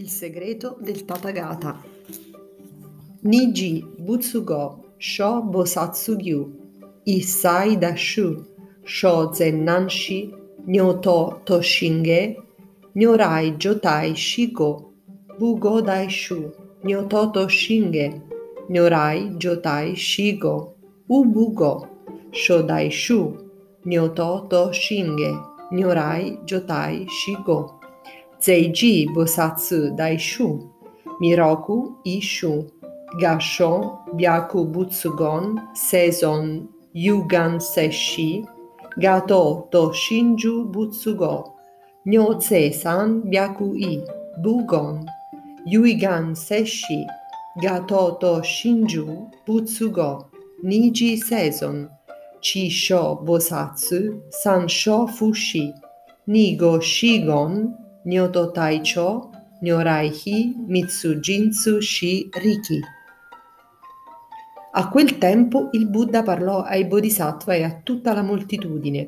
Il segreto del Tathagata. Niji Butsugo Sho Bosatsu Gyu Isai Dashu Sho Zennanshi Nyoto Toshinge Nyorai Jotai Shigo Bugo Daishu Nyoto Toshinge Nyorai Jotai Shigo Ubugo Shodaishu Nyoto Toshinge Nyorai Jotai Shigo Zeiji Bosatsu Daishu, Miroku Ishu, Gashon Byaku Butsugon, Seison Yugan Seshi, Gato To Shinju Butsugo, Nyotse San Byaku I, Bugon, Yuigan Seshi, Gato To Shinju Butsugo, Niji Seison, Chisho Bosatsu, Sansho Fushi, Nigo Shigon, Nyoto Taicho, Nyoraihi, Mitsujinsu Shi Riki. A quel tempo il Buddha parlò ai bodhisattva e a tutta la moltitudine.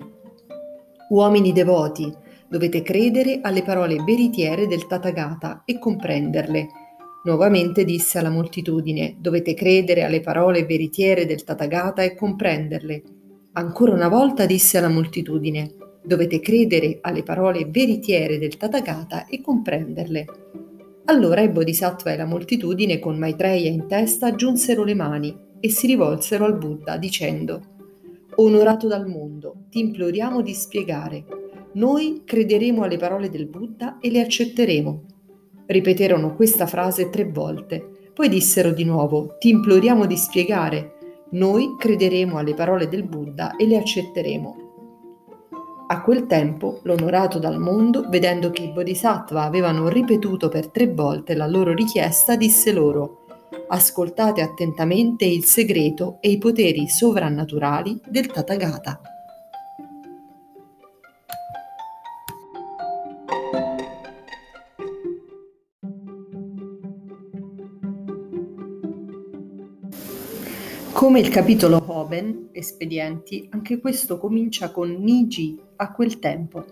Uomini devoti, dovete credere alle parole veritiere del Tathagata e comprenderle. Nuovamente disse alla moltitudine, dovete credere alle parole veritiere del Tathagata e comprenderle. Ancora una volta disse alla moltitudine, Dovete credere alle parole veritiere del Tathagata e comprenderle. Allora i bodhisattva e la moltitudine con Maitreya in testa giunsero le mani e si rivolsero al Buddha dicendo Onorato dal mondo, ti imploriamo di spiegare. Noi crederemo alle parole del Buddha e le accetteremo. Ripeterono questa frase tre volte, poi dissero di nuovo Ti imploriamo di spiegare. Noi crederemo alle parole del Buddha e le accetteremo. A quel tempo, l'onorato dal mondo, vedendo che i bodhisattva avevano ripetuto per tre volte la loro richiesta, disse loro Ascoltate attentamente il segreto e i poteri sovrannaturali del Tathagata. Come il capitolo Hoben, Espedienti, anche questo comincia con Niji a quel tempo.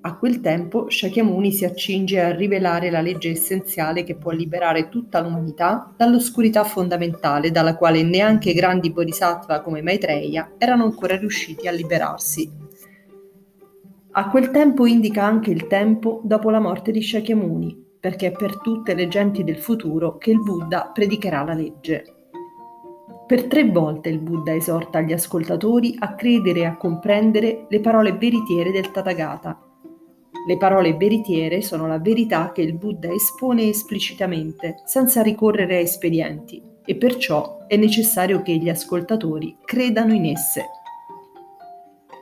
A quel tempo Shakyamuni si accinge a rivelare la legge essenziale che può liberare tutta l'umanità dall'oscurità fondamentale dalla quale neanche grandi bodhisattva come Maitreya erano ancora riusciti a liberarsi. A quel tempo indica anche il tempo dopo la morte di Shakyamuni, perché è per tutte le genti del futuro che il Buddha predicherà la legge. Per tre volte il Buddha esorta gli ascoltatori a credere e a comprendere le parole veritiere del Tathagata. Le parole veritiere sono la verità che il Buddha espone esplicitamente, senza ricorrere a espedienti, e perciò è necessario che gli ascoltatori credano in esse.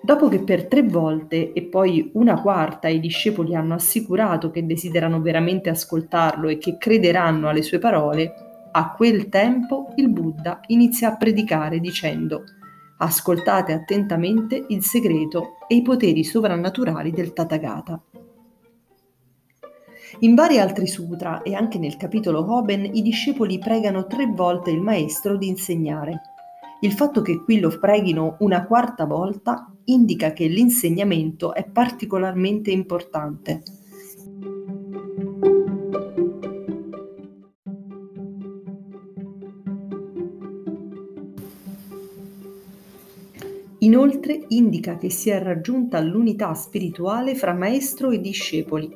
Dopo che per tre volte e poi una quarta i discepoli hanno assicurato che desiderano veramente ascoltarlo e che crederanno alle sue parole, a quel tempo il Buddha inizia a predicare dicendo Ascoltate attentamente il segreto e i poteri sovrannaturali del Tathagata. In vari altri sutra e anche nel capitolo Hoben i discepoli pregano tre volte il maestro di insegnare. Il fatto che qui lo preghino una quarta volta indica che l'insegnamento è particolarmente importante. Inoltre indica che si è raggiunta l'unità spirituale fra maestro e discepoli.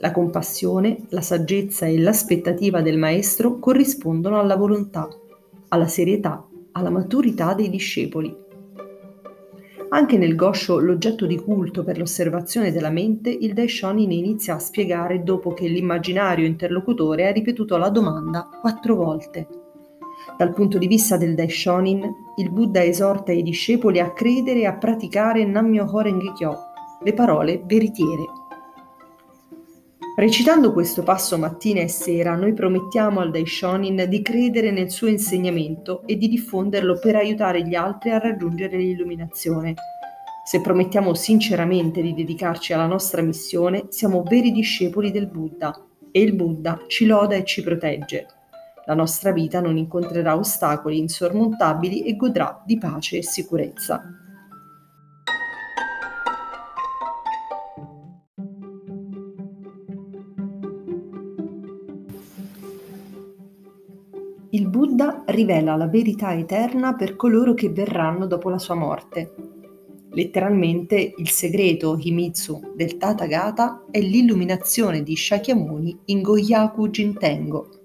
La compassione, la saggezza e l'aspettativa del maestro corrispondono alla volontà, alla serietà, alla maturità dei discepoli. Anche nel Gosho L'oggetto di culto per l'osservazione della mente, il Daishonin inizia a spiegare dopo che l'immaginario interlocutore ha ripetuto la domanda quattro volte. Dal punto di vista del Daishonin, il Buddha esorta i discepoli a credere e a praticare Nammyoho Renge Kyo, le parole veritiere. Recitando questo passo mattina e sera, noi promettiamo al Daishonin di credere nel suo insegnamento e di diffonderlo per aiutare gli altri a raggiungere l'illuminazione. Se promettiamo sinceramente di dedicarci alla nostra missione, siamo veri discepoli del Buddha e il Buddha ci loda e ci protegge. La nostra vita non incontrerà ostacoli insormontabili e godrà di pace e sicurezza. Il Buddha rivela la verità eterna per coloro che verranno dopo la sua morte. Letteralmente il segreto Himitsu del Tathagata è l'illuminazione di Shakyamuni in Goyaku Jintengo,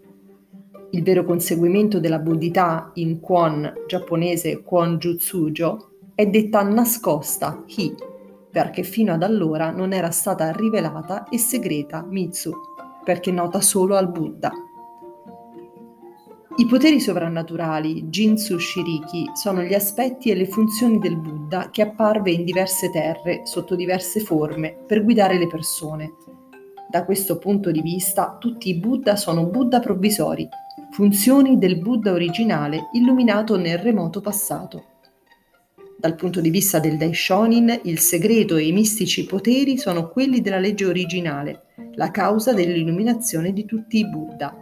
il vero conseguimento della buddhità in Kwon giapponese Kwon Jutsujo è detta nascosta Hi, perché fino ad allora non era stata rivelata e segreta Mitsu, perché nota solo al Buddha. I poteri sovrannaturali, Jinsu Shiriki, sono gli aspetti e le funzioni del Buddha che apparve in diverse terre, sotto diverse forme, per guidare le persone. Da questo punto di vista, tutti i Buddha sono Buddha provvisori, funzioni del Buddha originale illuminato nel remoto passato. Dal punto di vista del Daishonin, il segreto e i mistici poteri sono quelli della legge originale, la causa dell'illuminazione di tutti i Buddha.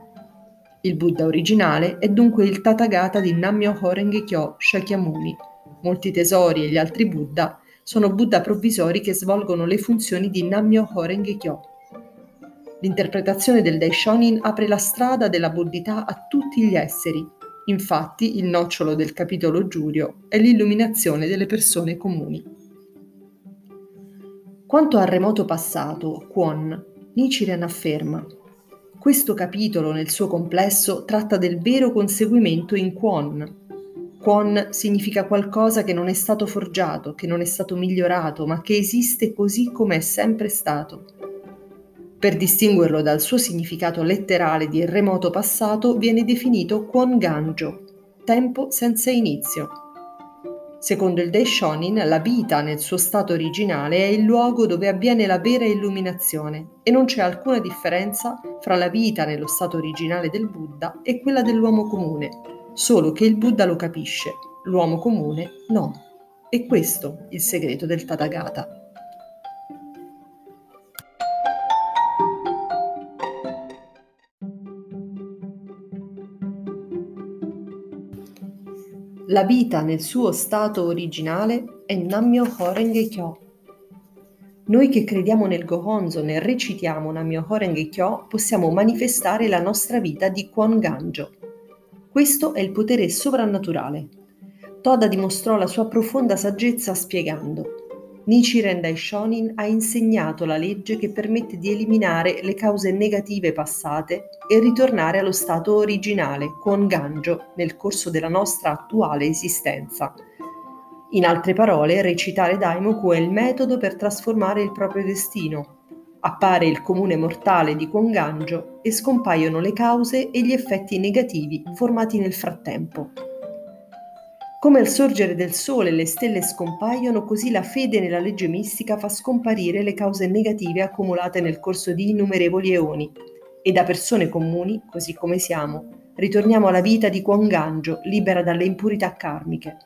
Il Buddha originale è dunque il Tathagata di Nammyo Horenge Kyo Shakyamuni. Molti tesori e gli altri Buddha sono Buddha provvisori che svolgono le funzioni di Nammyo Horenge Kyo. L'interpretazione del Daishonin apre la strada della buddhità a tutti gli esseri. Infatti, il nocciolo del capitolo Giurio è l'illuminazione delle persone comuni. Quanto al remoto passato, Kwon, Nichiren afferma questo capitolo nel suo complesso tratta del vero conseguimento in Kwon. Kwon significa qualcosa che non è stato forgiato, che non è stato migliorato, ma che esiste così come è sempre stato. Per distinguerlo dal suo significato letterale di remoto passato viene definito Kwon Ganjo, tempo senza inizio. Secondo il Daishonin, la vita nel suo stato originale è il luogo dove avviene la vera illuminazione e non c'è alcuna differenza fra la vita nello stato originale del Buddha e quella dell'uomo comune, solo che il Buddha lo capisce, l'uomo comune no. E questo il segreto del Tathagata. La vita nel suo stato originale è Nammyo Horenge Kyo. Noi che crediamo nel Gohonzo, e recitiamo Nammyo Horenge Kyo, possiamo manifestare la nostra vita di Kwon Ganjo. Questo è il potere sovrannaturale. Toda dimostrò la sua profonda saggezza spiegando Nichiren Daishonin ha insegnato la legge che permette di eliminare le cause negative passate e ritornare allo stato originale, con Ganjo, nel corso della nostra attuale esistenza. In altre parole, recitare Daimoku è il metodo per trasformare il proprio destino. Appare il comune mortale di Konganjo e scompaiono le cause e gli effetti negativi formati nel frattempo. Come al sorgere del sole le stelle scompaiono, così la fede nella legge mistica fa scomparire le cause negative accumulate nel corso di innumerevoli eoni. E da persone comuni, così come siamo, ritorniamo alla vita di Kwangangio, libera dalle impurità karmiche.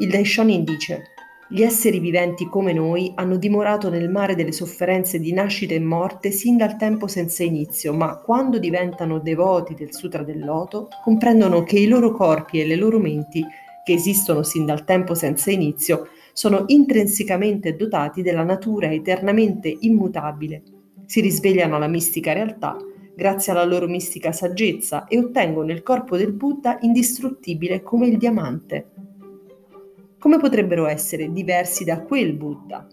Il Daishonin dice: Gli esseri viventi come noi hanno dimorato nel mare delle sofferenze di nascita e morte sin dal tempo senza inizio, ma quando diventano devoti del Sutra del Loto, comprendono che i loro corpi e le loro menti che esistono sin dal tempo senza inizio, sono intrinsecamente dotati della natura eternamente immutabile. Si risvegliano alla mistica realtà grazie alla loro mistica saggezza e ottengono il corpo del Buddha indistruttibile come il diamante. Come potrebbero essere diversi da quel Buddha?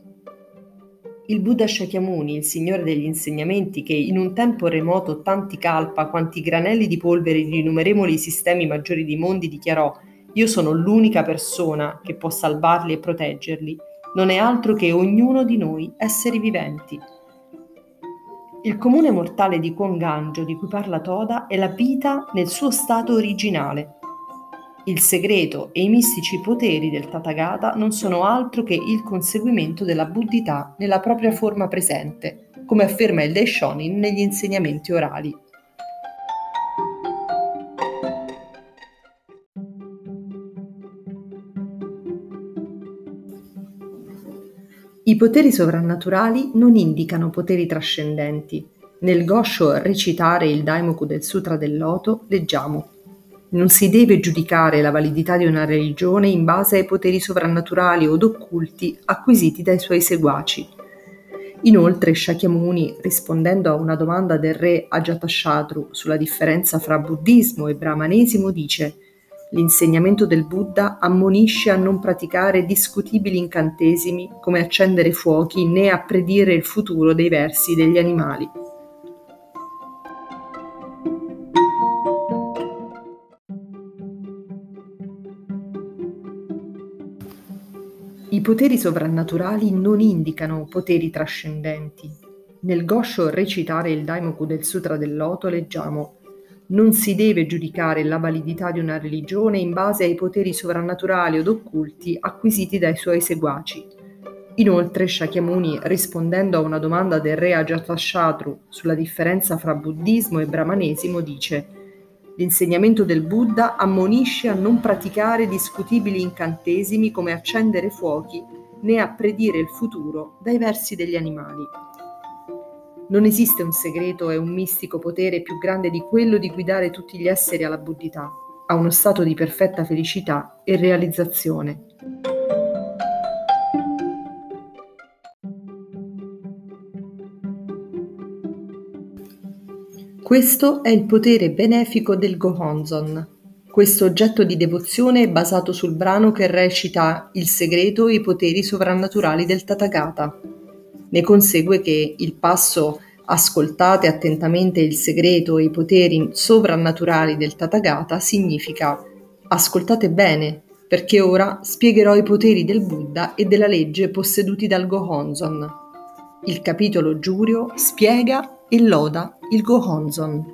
Il Buddha Shakyamuni, il signore degli insegnamenti che in un tempo remoto tanti kalpa quanti granelli di polvere di innumerevoli sistemi maggiori di mondi dichiarò io sono l'unica persona che può salvarli e proteggerli, non è altro che ognuno di noi, esseri viventi. Il comune mortale di Konganjo di cui parla Toda è la vita nel suo stato originale. Il segreto e i mistici poteri del Tathagata non sono altro che il conseguimento della buddhità nella propria forma presente, come afferma il Daishonin negli insegnamenti orali. I poteri sovrannaturali non indicano poteri trascendenti. Nel Gosho recitare il Daimoku del Sutra del Loto leggiamo non si deve giudicare la validità di una religione in base ai poteri sovrannaturali od occulti acquisiti dai suoi seguaci. Inoltre Shakyamuni, rispondendo a una domanda del re Ajatashatru sulla differenza fra buddismo e brahmanesimo, dice L'insegnamento del Buddha ammonisce a non praticare discutibili incantesimi come accendere fuochi né a predire il futuro dei versi degli animali. I poteri sovrannaturali non indicano poteri trascendenti. Nel Gosho recitare il Daimoku del Sutra del Loto leggiamo non si deve giudicare la validità di una religione in base ai poteri sovrannaturali od occulti acquisiti dai suoi seguaci. Inoltre Shakyamuni, rispondendo a una domanda del re Ajatashatru sulla differenza fra buddismo e brahmanesimo, dice L'insegnamento del Buddha ammonisce a non praticare discutibili incantesimi come accendere fuochi né a predire il futuro dai versi degli animali. Non esiste un segreto e un mistico potere più grande di quello di guidare tutti gli esseri alla buddhità, a uno stato di perfetta felicità e realizzazione. Questo è il potere benefico del Gohonzon. Questo oggetto di devozione è basato sul brano che recita Il segreto e i poteri sovrannaturali del Tathagata. Ne consegue che il passo Ascoltate attentamente il segreto e i poteri sovrannaturali del Tathagata significa ascoltate bene, perché ora spiegherò i poteri del Buddha e della legge posseduti dal Gohonzon. Il capitolo Giurio spiega e loda il Gohonzon.